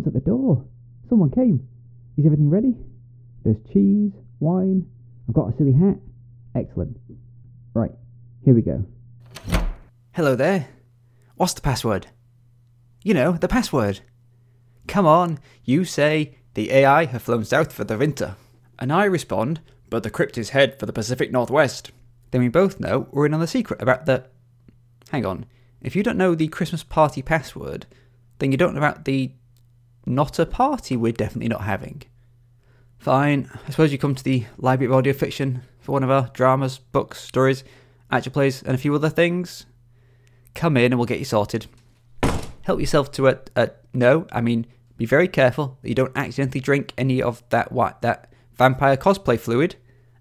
Someone's at the door. Someone came. Is everything ready? There's cheese, wine. I've got a silly hat. Excellent. Right, here we go. Hello there. What's the password? You know, the password. Come on, you say, the AI have flown south for the winter. And I respond, but the cryptids head for the Pacific Northwest. Then we both know we're in on the secret about the. Hang on. If you don't know the Christmas party password, then you don't know about the. Not a party we're definitely not having. Fine, I suppose you come to the Library of Audio Fiction for one of our dramas, books, stories, actual plays, and a few other things. Come in and we'll get you sorted. Help yourself to a, a no, I mean, be very careful that you don't accidentally drink any of that what that vampire cosplay fluid,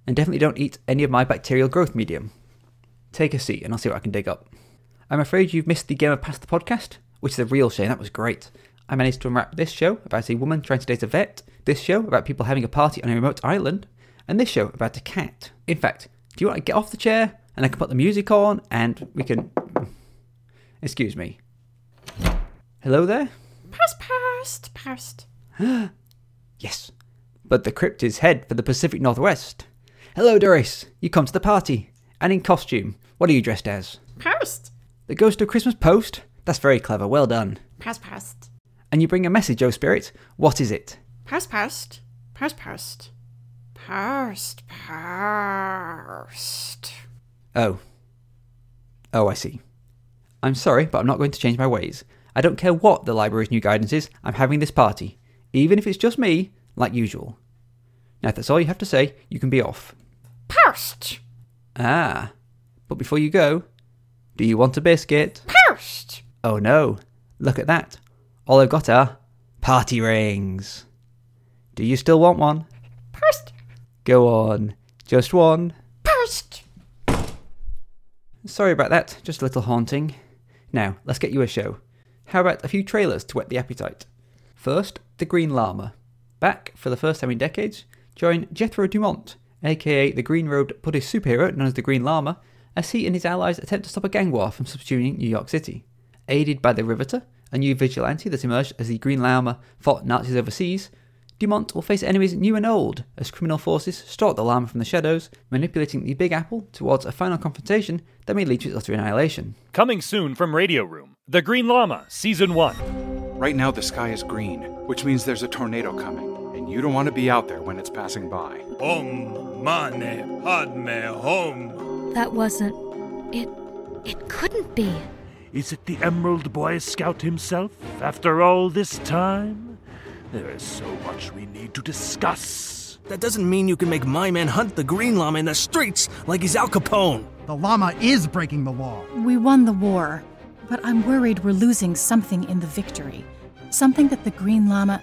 and definitely don't eat any of my bacterial growth medium. Take a seat and I'll see what I can dig up. I'm afraid you've missed the Game of Past the podcast, which is a real shame. That was great. I managed to unwrap this show about a woman trying to date a vet, this show about people having a party on a remote island, and this show about a cat. In fact, do you want to get off the chair and I can put the music on and we can. Excuse me. Hello there? Past, past, past. Yes. But the cryptids head for the Pacific Northwest. Hello, Doris. You come to the party. And in costume. What are you dressed as? Past. The Ghost of Christmas Post? That's very clever. Well done. Past, past. And you bring a message, O Spirit. What is it? Past, past. Past, past. Past, past. Oh. Oh, I see. I'm sorry, but I'm not going to change my ways. I don't care what the library's new guidance is, I'm having this party. Even if it's just me, like usual. Now, if that's all you have to say, you can be off. Past. Ah. But before you go, do you want a biscuit? Past. Oh no. Look at that. All I've got are party rings. Do you still want one? Past. Go on. Just one. Past. Sorry about that, just a little haunting. Now, let's get you a show. How about a few trailers to whet the appetite? First, The Green Lama. Back, for the first time in decades, join Jethro Dumont, aka the Green Robed Buddhist superhero known as the Green Lama, as he and his allies attempt to stop a gang war from subsuming New York City. Aided by the Riveter, a new vigilante that emerged as the Green Lama fought Nazis overseas, Dumont will face enemies new and old as criminal forces stalk the lama from the shadows, manipulating the Big Apple towards a final confrontation that may lead to its utter annihilation. Coming soon from Radio Room The Green Lama, Season 1. Right now, the sky is green, which means there's a tornado coming, and you don't want to be out there when it's passing by. Om mani padme hum. That wasn't. It. It couldn't be. Is it the Emerald Boy Scout himself, after all this time? There is so much we need to discuss. That doesn't mean you can make my man hunt the green lama in the streets like he's Al Capone. The lama is breaking the law. We won the war, but I'm worried we're losing something in the victory. Something that the green lama.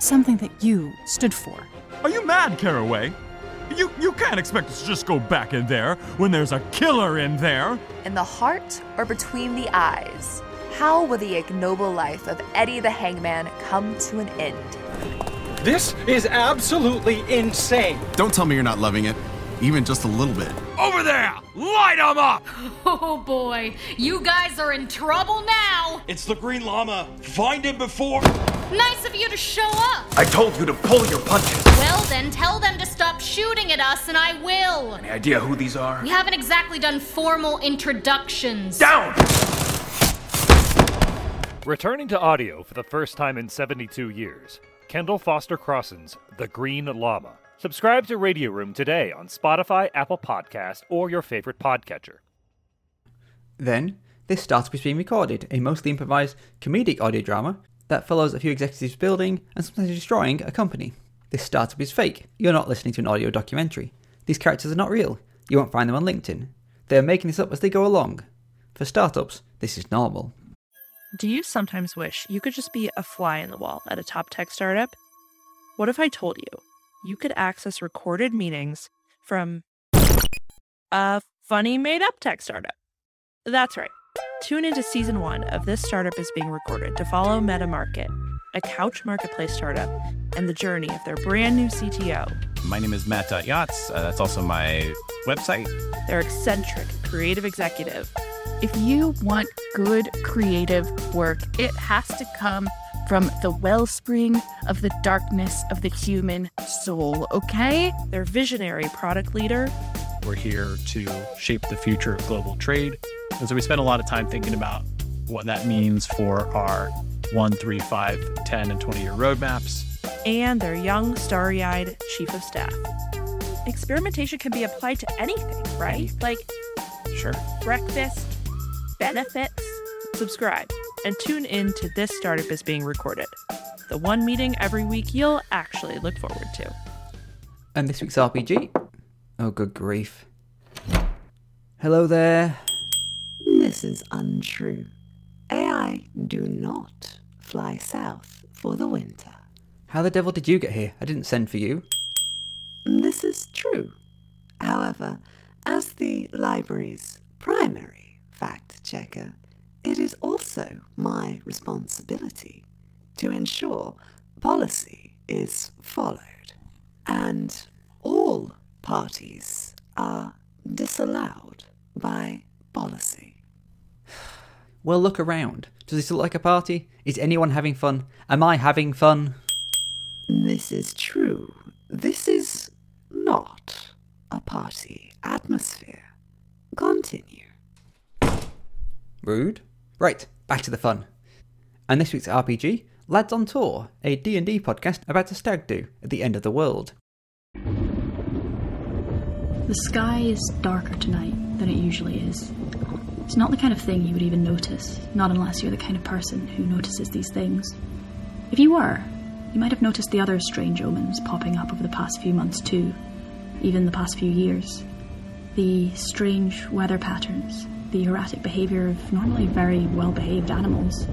something that you stood for. Are you mad, Caraway? You, you can't expect us to just go back in there when there's a killer in there. In the heart or between the eyes? How will the ignoble life of Eddie the Hangman come to an end? This is absolutely insane. Don't tell me you're not loving it, even just a little bit. Over there! Light them up! Oh boy, you guys are in trouble now! It's the Green Lama. Find him before. Nice of you to show up! I told you to pull your punches. Well, then tell them to stop shooting at us and I will! Any idea who these are? We haven't exactly done formal introductions. Down! Returning to audio for the first time in 72 years, Kendell Foster Crossen's The Green Lama. Subscribe to Radio Room today on Spotify, Apple Podcast, or your favorite podcatcher. Then, this startup is being recorded, a mostly improvised comedic audio drama that follows a few executives building and sometimes destroying a company. This startup is fake. You're not listening to an audio documentary. These characters are not real. You won't find them on LinkedIn. They are making this up as they go along. For startups, this is normal. Do you sometimes wish you could just be a fly in the wall at a top tech startup? What if I told you you could access recorded meetings from a funny made up tech startup? That's right. Tune into season one of This Startup is Being Recorded to follow MetaMarket, a couch marketplace startup, and the journey of their brand new CTO. My name is Matt Yachts. Uh, that's also my website. Their eccentric creative executive if you want good creative work, it has to come from the wellspring of the darkness of the human soul, okay? Their visionary product leader. We're here to shape the future of global trade. And so we spend a lot of time thinking about what that means for our one, three, five, 10, and 20 year roadmaps. And their young, starry eyed chief of staff. Experimentation can be applied to anything, right? Like Sure. breakfast, benefits. Subscribe and tune in to This Startup is Being Recorded, the one meeting every week you'll actually look forward to. And this week's RPG? Oh, good grief. Hello there. This is untrue. AI do not fly south for the winter. How the devil did you get here? I didn't send for you. This is true. However, as the library's primary fact checker, it is also my responsibility to ensure policy is followed and all parties are disallowed by policy. Well, look around. Does this look like a party? Is anyone having fun? Am I having fun? This is true. This is not a party atmosphere. Continue. Rude. Right, back to the fun. And this week's RPG, Lads on Tour, a D&D podcast about a stag do at the end of the world. The sky is darker tonight than it usually is. It's not the kind of thing you would even notice, not unless you're the kind of person who notices these things. If you were, you might have noticed the other strange omens popping up over the past few months too, even the past few years. The strange weather patterns, the erratic behavior of normally very well behaved animals.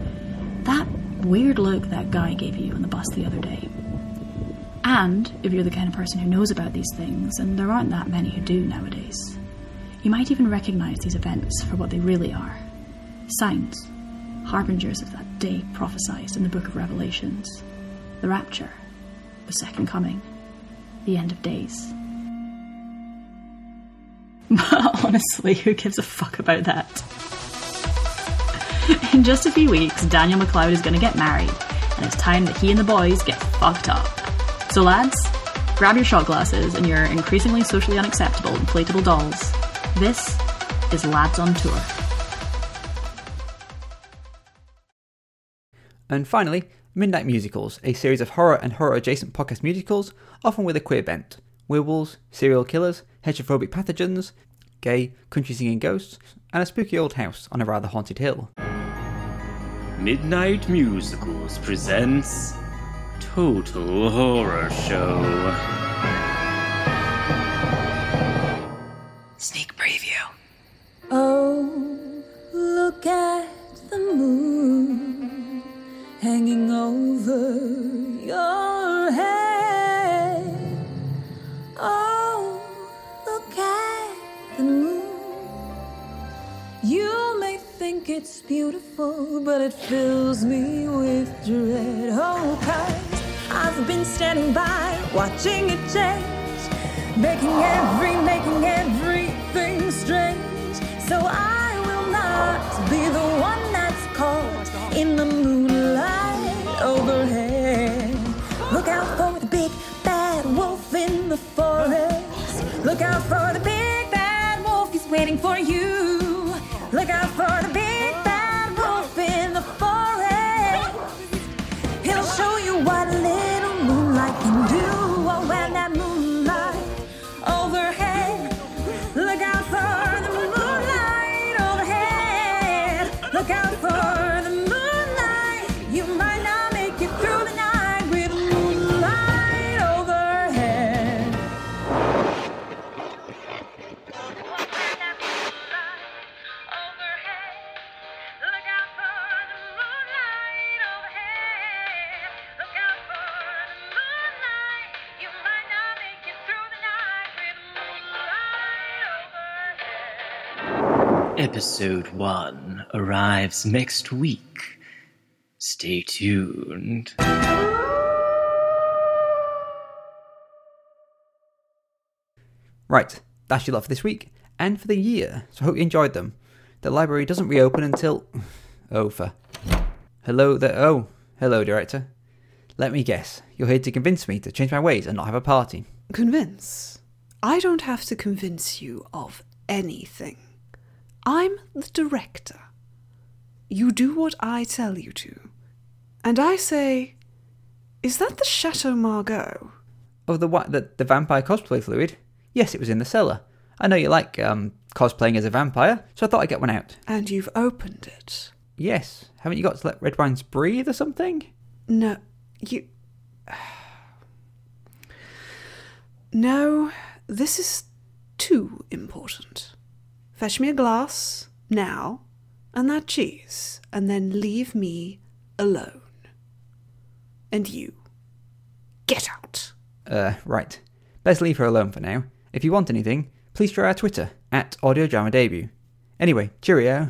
That weird look that guy gave you on the bus the other day. And if you're the kind of person who knows about these things, and there aren't that many who do nowadays, you might even recognize these events for what they really are signs, harbingers of that day prophesied in the book of Revelations the rapture, the second coming, the end of days. Honestly, who gives a fuck about that? In just a few weeks, Daniel McLeod is going to get married, and it's time that he and the boys get fucked up. So, lads, grab your shot glasses and your increasingly socially unacceptable inflatable dolls. This is Lads on Tour. And finally, Midnight Musicals, a series of horror and horror adjacent podcast musicals, often with a queer bent. Werewolves, serial killers, heterophobic pathogens, gay, country singing ghosts, and a spooky old house on a rather haunted hill. Midnight Musicals presents Total Horror Show. It fills me with dread. Oh, cause I've been standing by, watching it change, making every, making everything strange. So I will not be the one that's caught in the moonlight overhead. Look out for the big bad wolf in the forest. Look out for the big bad wolf, he's waiting for you. Look out for the Episode 1 arrives next week. Stay tuned. Right, that's your lot for this week and for the year, so I hope you enjoyed them. The library doesn't reopen until. Oh, for. Hello there. Oh, Hello, Director. Let me guess. You're here to convince me to change my ways and not have a party. Convince? I don't have to convince you of anything. I'm the director. You do what I tell you to. And I say, is that the Chateau Margaux? Oh, the? The, the vampire cosplay fluid? Yes, it was in the cellar. I know you like um, cosplaying as a vampire, so I thought I'd get one out. And you've opened it? Yes. Haven't you got to let red wines breathe or something? No, you. No, this is too important. Fetch me a glass, now, and that cheese, and then leave me alone. And you. Get out. Uh, right. Best leave her alone for now. If you want anything, please try our Twitter, at Audio Drama Debut. Anyway, cheerio.